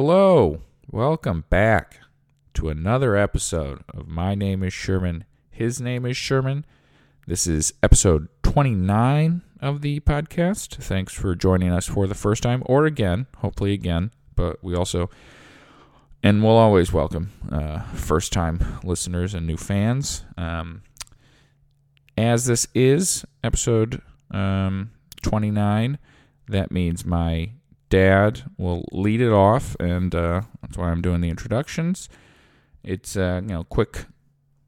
Hello, welcome back to another episode of My Name is Sherman. His name is Sherman. This is episode 29 of the podcast. Thanks for joining us for the first time or again, hopefully again, but we also and we'll always welcome uh, first time listeners and new fans. Um, as this is episode um, 29, that means my dad will lead it off, and uh, that's why I'm doing the introductions. It's uh, you know quick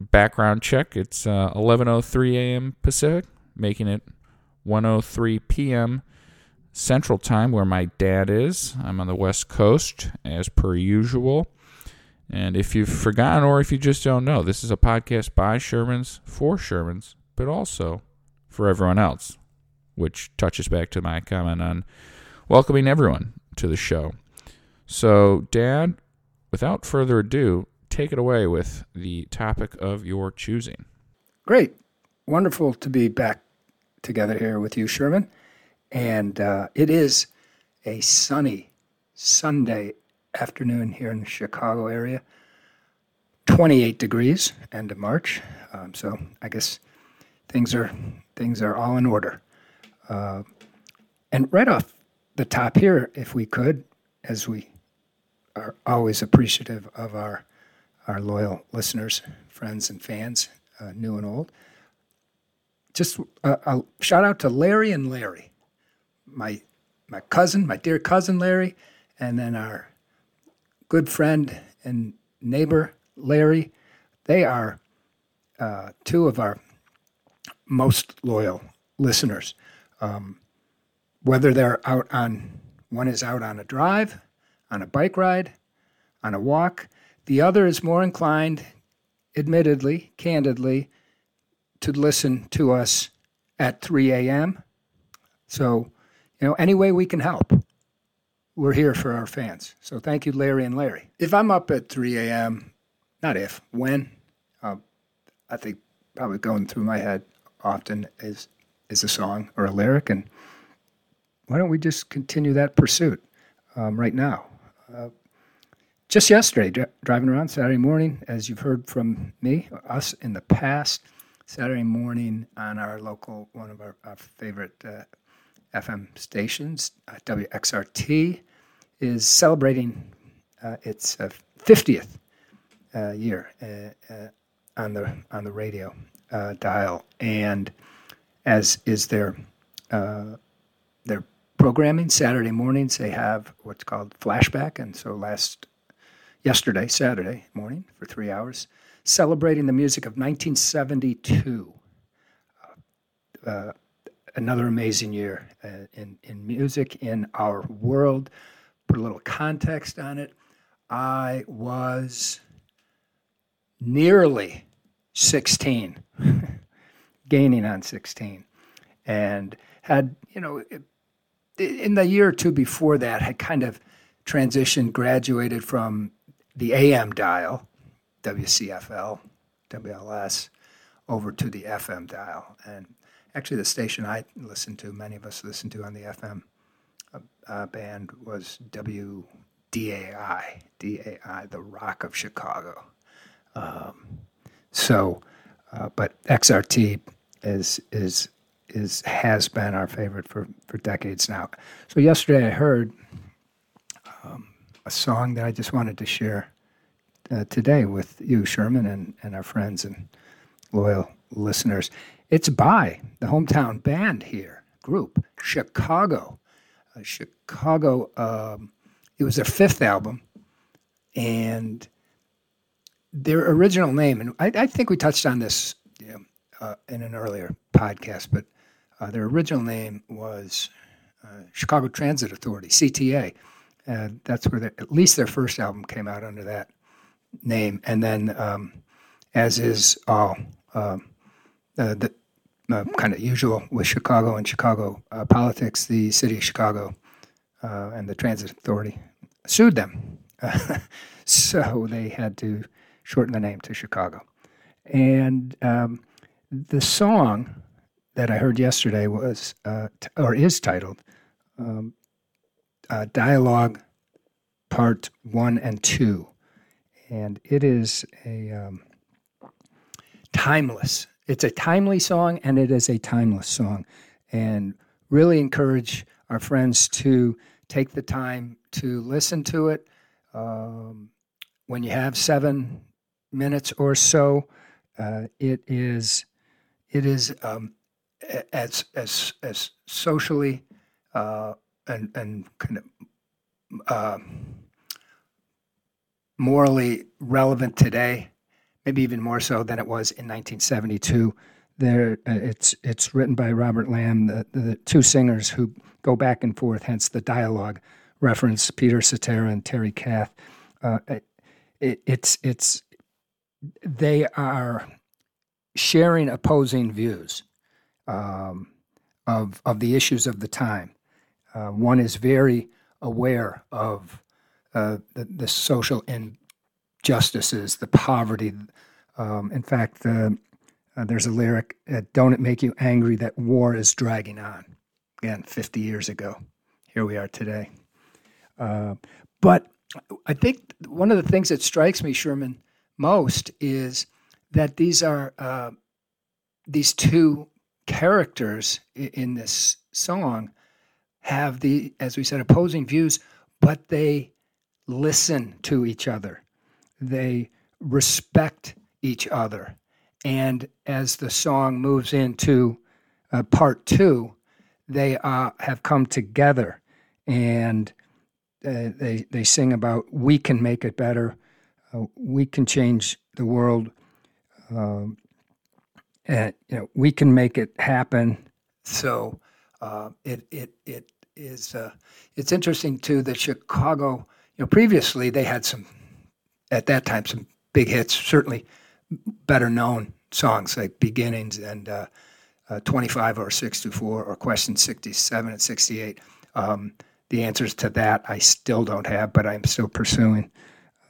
background check. It's uh, 11:03 a.m. Pacific, making it 1:03 p.m. Central Time, where my dad is. I'm on the West Coast, as per usual. And if you've forgotten or if you just don't know, this is a podcast by Shermans for Shermans, but also for everyone else, which touches back to my comment on welcoming everyone to the show. So, Dad, without further ado, take it away with the topic of your choosing. Great. Wonderful to be back together here with you, Sherman. And uh, it is a sunny Sunday afternoon here in the Chicago area. 28 degrees, end of March. Um, so I guess things are things are all in order. Uh, and right off the top here, if we could, as we are always appreciative of our our loyal listeners, friends, and fans, uh, new and old. Just a, a shout out to Larry and Larry, my my cousin, my dear cousin Larry, and then our good friend and neighbor Larry. They are uh, two of our most loyal listeners. Um, whether they're out on one is out on a drive, on a bike ride, on a walk, the other is more inclined, admittedly, candidly, to listen to us at 3 a.m. So, you know, any way we can help, we're here for our fans. So thank you, Larry and Larry. If I'm up at 3 a.m., not if, when, uh, I think probably going through my head often is is a song or a lyric, and why don't we just continue that pursuit um, right now? Uh, just yesterday, dri- driving around Saturday morning, as you've heard from me, us in the past, Saturday morning on our local, one of our, our favorite uh, FM stations, uh, WXRT, is celebrating uh, its 50th uh, uh, year on the on the radio dial, and as is their their programming Saturday mornings, they have what's called flashback, and so last yesterday, Saturday morning, for three hours, celebrating the music of 1972. Uh, uh, another amazing year uh, in, in music in our world. Put a little context on it. I was nearly 16, gaining on 16, and had, you know, in the year or two before that, had kind of transitioned, graduated from the AM dial, WCFL, WLS, over to the FM dial. And actually, the station I listened to, many of us listened to on the FM uh, uh, band, was WDAI, DAI, the Rock of Chicago. Um, so, uh, but XRT is is is has been our favorite for for decades now. So yesterday I heard um, a song that I just wanted to share uh, today with you, Sherman, and, and our friends and loyal listeners. It's by the hometown band here, group, Chicago. Uh, Chicago, um, it was their fifth album, and their original name, and I, I think we touched on this you know, uh, in an earlier podcast, but uh, their original name was uh, Chicago Transit Authority, CTA. Uh, that's where at least their first album came out under that name. And then, um, as is all um, uh, the uh, kind of usual with Chicago and Chicago uh, politics, the city of Chicago uh, and the Transit Authority sued them. so they had to shorten the name to Chicago. And um, the song that I heard yesterday was, uh, t- or is titled, um, uh, Dialogue Part One and Two, and it is a um, timeless. It's a timely song, and it is a timeless song, and really encourage our friends to take the time to listen to it. Um, when you have seven minutes or so, uh, it is it is um, as as as socially uh, and and kind of uh, morally relevant today, maybe even more so than it was in 1972. There, uh, it's it's written by Robert Lamm, the, the two singers who go back and forth. Hence the dialogue reference Peter Cetera and Terry Kath. Uh, it, it's it's they are sharing opposing views um, of of the issues of the time. Uh, one is very aware of uh, the, the social injustices, the poverty. Um, in fact, uh, there's a lyric: "Don't it make you angry that war is dragging on?" Again, 50 years ago. Here we are today. Uh, but I think one of the things that strikes me, Sherman, most is that these are uh, these two characters in this song have the, as we said, opposing views, but they listen to each other. They respect each other. And as the song moves into uh, part two, they uh, have come together and uh, they, they sing about we can make it better, uh, we can change the world, um, and you know we can make it happen. So uh, it it it is uh, it's interesting too that Chicago. You know, previously they had some at that time some big hits, certainly better known songs like Beginnings and uh, uh, 25 or 64 or Question 67 and 68. Um, the answers to that I still don't have, but I'm still pursuing.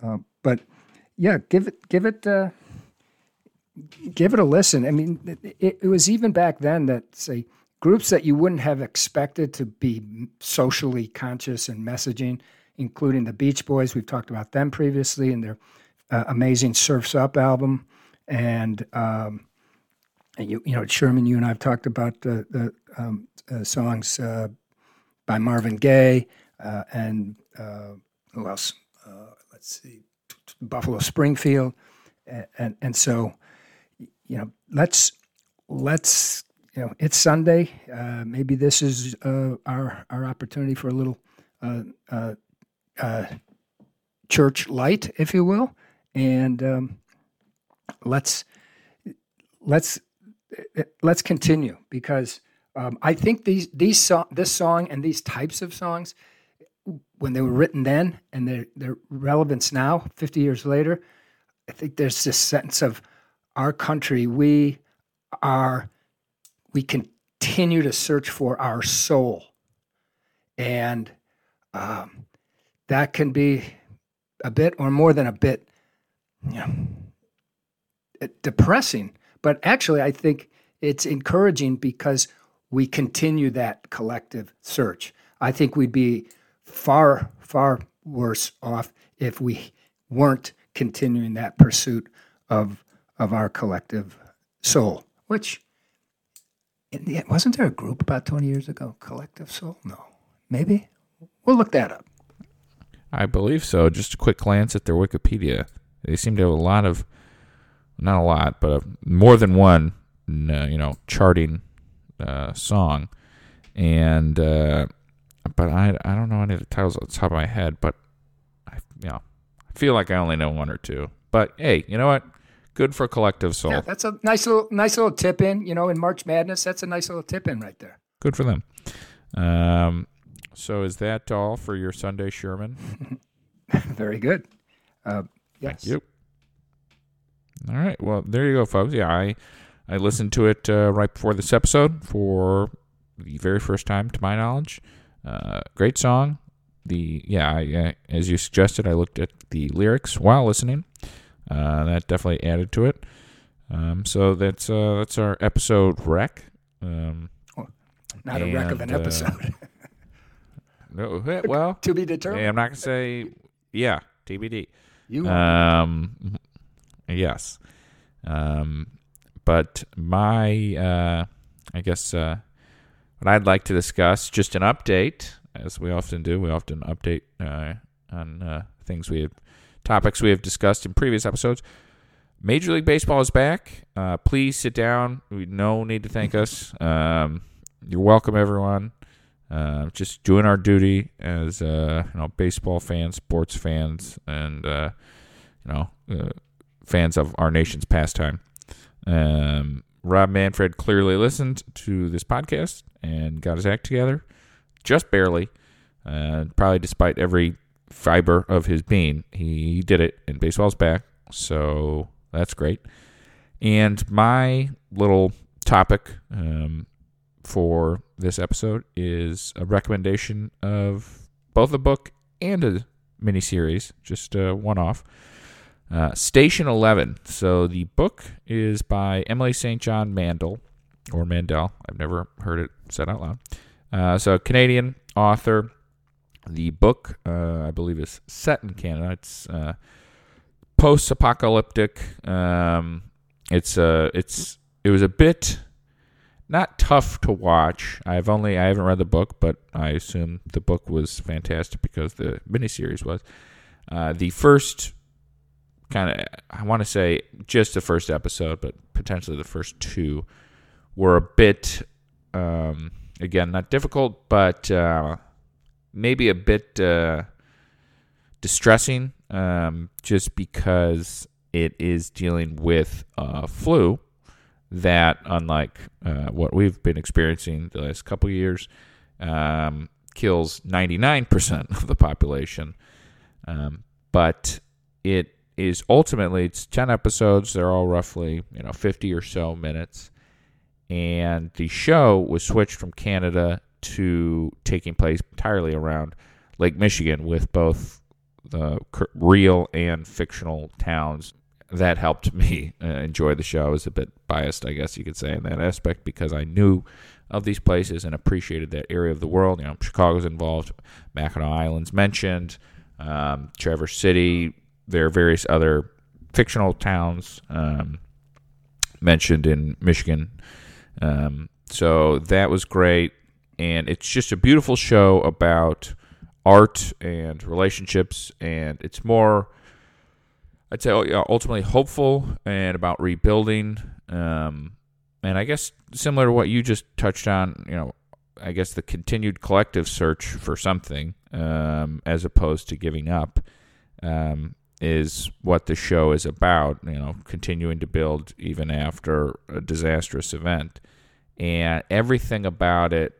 Uh, but yeah, give it give it uh, give it a listen. I mean, it, it, was even back then that say groups that you wouldn't have expected to be socially conscious and messaging, including the Beach Boys. We've talked about them previously and their uh, amazing Surfs Up album, and um, and you you know Sherman, you and I've talked about the the um, uh, songs uh, by Marvin Gaye uh, and uh, who else? Uh, let's see, Buffalo Springfield, and, and, and so you know let's let's you know it's Sunday. Uh, maybe this is uh, our our opportunity for a little uh, church light, if you will, and um, let's let's let's continue because um, I think these these so- this song and these types of songs, when they were written then and their their relevance now, fifty years later, I think there's this sense of our country. We are we continue to search for our soul, and um, that can be a bit or more than a bit, you know, depressing. But actually, I think it's encouraging because we continue that collective search. I think we'd be far, far worse off if we weren't continuing that pursuit of of our collective soul. Which wasn't there a group about twenty years ago, Collective Soul? No, maybe we'll look that up. I believe so. Just a quick glance at their Wikipedia. They seem to have a lot of, not a lot, but more than one, uh, you know, charting uh, song, and uh, but I I don't know any of the titles at the top of my head, but I you know I feel like I only know one or two. But hey, you know what? Good for collective soul. Yeah, that's a nice little nice little tip in. You know, in March Madness, that's a nice little tip in right there. Good for them. Um, so is that all for your Sunday Sherman? Very good. Uh, yes. Thank you. All right. Well, there you go, folks. Yeah, I I listened to it uh, right before this episode for the very first time, to my knowledge. Uh, great song. The yeah, I, uh, as you suggested, I looked at the lyrics while listening. Uh, that definitely added to it. Um, so that's uh, that's our episode wreck. Um, not and, a wreck of an uh, episode. no, well, to be determined. I'm not gonna say Yeah, TBD. You. Um, yes. Um, but my, uh, I guess, uh, what I'd like to discuss, just an update, as we often do. We often update uh, on uh, things we have, topics we have discussed in previous episodes. Major League Baseball is back. Uh, please sit down. We no need to thank us. Um, you're welcome, everyone. Uh, just doing our duty as uh, you know, baseball fans, sports fans, and uh, you know, uh, fans of our nation's pastime. Um, Rob Manfred clearly listened to this podcast and got his act together, just barely. Uh, probably despite every fiber of his being, he did it, and baseball's back. So that's great. And my little topic um, for this episode is a recommendation of both a book and a miniseries, just uh, one off. Uh, Station 11. So the book is by Emily St. John Mandel, or Mandel. I've never heard it said out loud. Uh, so, Canadian author. The book, uh, I believe, is set in Canada. It's uh, post-apocalyptic. Um, it's uh, it's it was a bit not tough to watch. I've only I haven't read the book, but I assume the book was fantastic because the miniseries was. Uh, the first kind of I want to say just the first episode, but potentially the first two were a bit um, again not difficult, but uh, maybe a bit uh, distressing, um, just because it is dealing with uh, flu that, unlike uh, what we've been experiencing the last couple years, um, kills 99% of the population. Um, but it is ultimately it's 10 episodes. They're all roughly you know 50 or so minutes, and the show was switched from Canada to taking place entirely around Lake Michigan with both the real and fictional towns that helped me uh, enjoy the show. I was a bit biased, I guess you could say, in that aspect because I knew of these places and appreciated that area of the world. You know, Chicago's involved, Mackinac Island's mentioned, um, Traverse City. There are various other fictional towns um, mentioned in Michigan. Um, so that was great, and it's just a beautiful show about art and relationships, and it's more I'd say oh, ultimately hopeful and about rebuilding. Um, and I guess similar to what you just touched on, you know, I guess the continued collective search for something um, as opposed to giving up um, is what the show is about. You know, continuing to build even after a disastrous event, and everything about it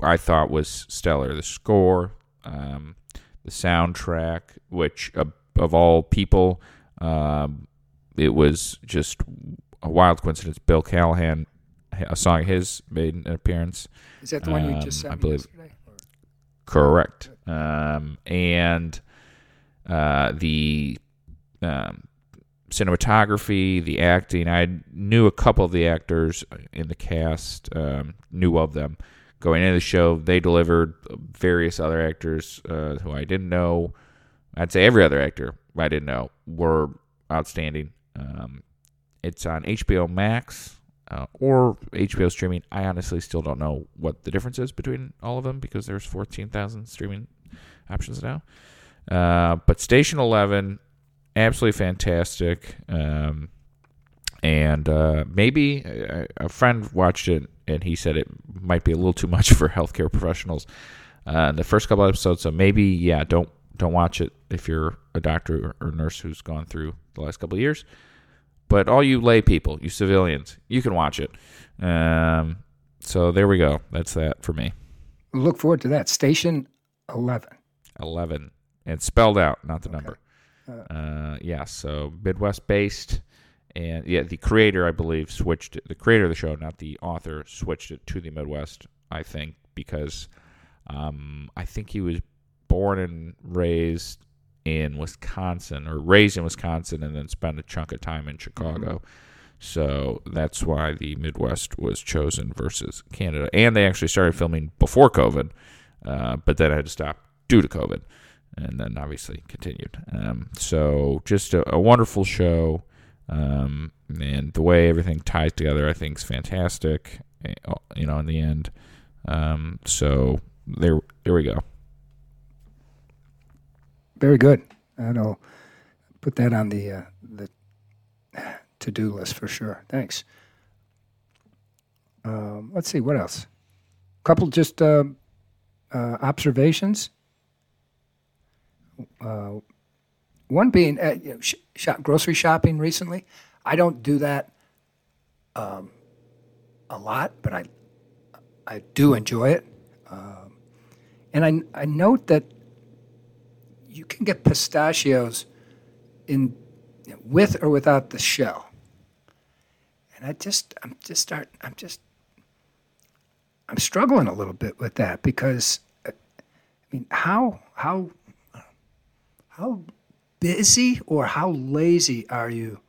I thought was stellar. The score, um, the soundtrack, which uh, of all people. Um, it was just a wild coincidence. Bill Callahan, a song of his made an appearance. Is that the one you just um, sent I believe. yesterday? Correct. Um, and uh, the um, cinematography, the acting. I knew a couple of the actors in the cast, um, knew of them. Going into the show, they delivered various other actors uh, who I didn't know. I'd say every other actor I didn't know were outstanding. Um, it's on HBO Max uh, or HBO streaming. I honestly still don't know what the difference is between all of them because there's 14,000 streaming options now. Uh, but Station 11, absolutely fantastic. Um, and uh, maybe a, a friend watched it and he said it might be a little too much for healthcare professionals uh, in the first couple episodes. So maybe, yeah, don't don't watch it if you're a doctor or nurse who's gone through the last couple of years. But all you lay people, you civilians, you can watch it. Um, so there we go. That's that for me. Look forward to that. Station 11. 11. And spelled out, not the number. Uh, yeah, so Midwest based. And yeah, the creator, I believe, switched. The creator of the show, not the author, switched it to the Midwest, I think, because um, I think he was born and raised in Wisconsin or raised in Wisconsin and then spent a chunk of time in Chicago. So that's why the Midwest was chosen versus Canada. And they actually started filming before COVID, uh, but then had to stop due to COVID. and then obviously continued. Um, so just a, a wonderful show, um, and the way everything ties together, I think, is fantastic. eh, You know, in the end. Um, so there, there we go. Very good. I'll put that on the uh, the to do list for sure. Thanks. Um, let's see what else. couple just uh, uh, observations. Uh, one being uh, you know, sh- grocery shopping recently. I don't do that um, a lot, but I I do enjoy it. Um, and I I note that you can get pistachios in you know, with or without the shell. And I just I'm just start I'm just I'm struggling a little bit with that because uh, I mean how how how busy or how lazy are you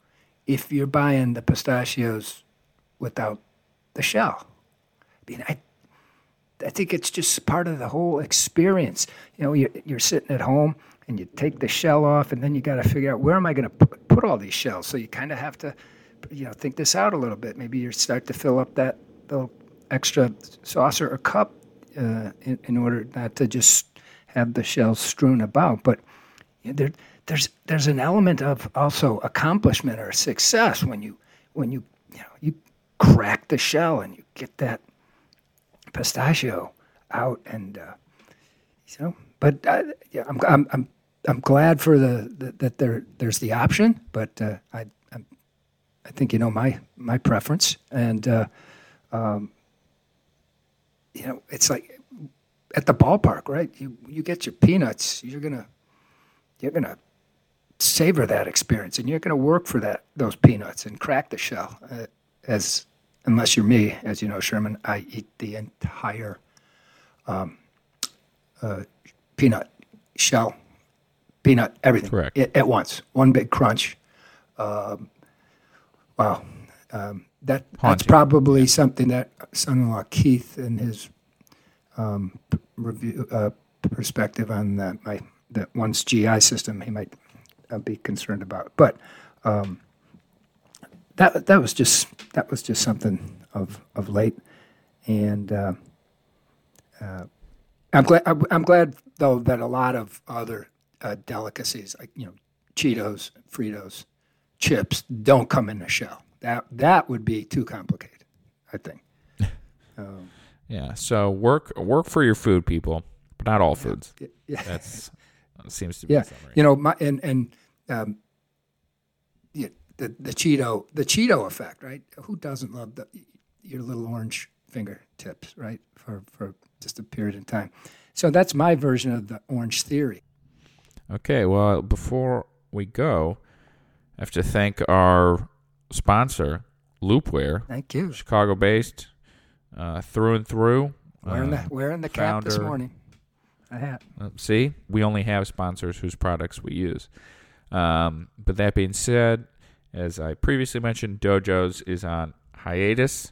if you're buying the pistachios without the shell? I mean I I think it's just part of the whole experience. You know, you're, you're sitting at home and you take the shell off, and then you got to figure out where am I going to put, all these shells. So you kind of have to, you know, think this out a little bit. Maybe you start to fill up that little extra saucer or cup uh, in, in order not to just have the shells strewn about. But you know, there, there's there's an element of also accomplishment or success when you when you you know you crack the shell and you get that pistachio out and uh, you know but uh, yeah, I'm, I'm I'm I'm glad for the, the that there there's the option but uh, I I'm, I think you know my my preference and uh, um, you know it's like at the ballpark right? You you get your peanuts you're gonna you're gonna savor that experience and you're gonna work for that those peanuts and crack the shell uh, as unless you're me, as you know, Sherman, I eat the entire um, uh, peanut shell, peanut everything Correct. at once, one big crunch. Um, wow, um, that that's probably something that son-in-law Keith and his um, review uh, perspective on that my that one's GI system he might uh, be concerned about, but. Um, that that was just that was just something of of late, and uh, uh, I'm glad I'm I'm glad though that a lot of other uh, delicacies like you know Cheetos, Fritos, chips don't come in a shell. That that would be too complicated. I think. Um, Yeah. So work work for your food, people, but not all foods. yeah. That's seems to be Yeah, you know, my and and um, yeah, the the Cheeto the Cheeto effect, right? Who doesn't love the your little orange fingertips, right? For for just a period of time. So that's my version of the orange theory. Okay, well, before we go, I have to thank our sponsor, Loopwear, Thank you. Chicago based, uh, through and through. Wearing Uh, the wearing the cap this morning. See, we only have sponsors whose products we use. Um, but that being said, as I previously mentioned, Dojo's is on hiatus.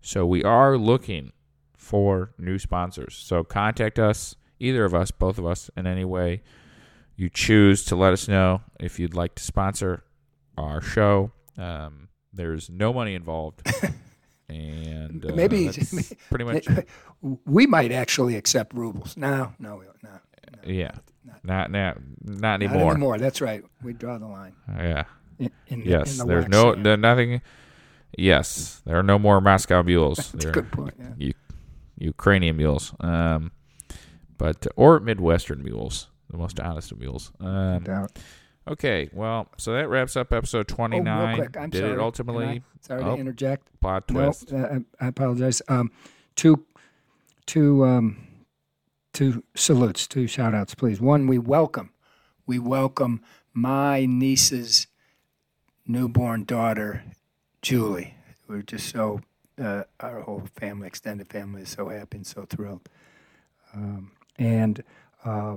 So we are looking for new sponsors. So contact us, either of us, both of us, in any way you choose to let us know if you'd like to sponsor our show. Um, there's no money involved. and uh, Maybe- pretty much We might actually accept rubles. No, no, we don't. No, yeah. not- Not now, not not anymore. anymore. That's right. We draw the line. Yeah. In, in, Yes. in the There's no there, nothing. Yes, there are no more Moscow mules. That's good point. Yeah. Ukrainian mules. Um, but or Midwestern mules, the most honest of mules. Um, Doubt. Okay. Well, so that wraps up episode Oh, twenty real quick. I'm Did sorry. it ultimately I- sorry oh, to interject. plot No, twist? uh, I I apologize. Um, two, two, um, two salutes, two shout outs, please. One, we welcome, we welcome my niece's newborn daughter, Julie. We're just so, uh, our whole family, extended family, is so happy and so thrilled. Um, and uh,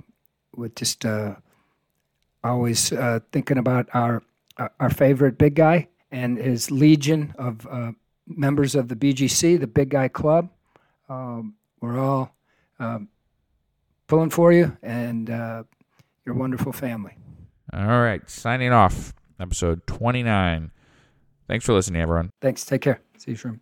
we're just uh, always uh, thinking about our our favorite big guy and his legion of uh, members of the BGC, the Big Guy Club. Um, we're all um, pulling for you, and uh, your wonderful family. All right, signing off, episode 29. Thanks for listening, everyone. Thanks. Take care. See you, Sherman.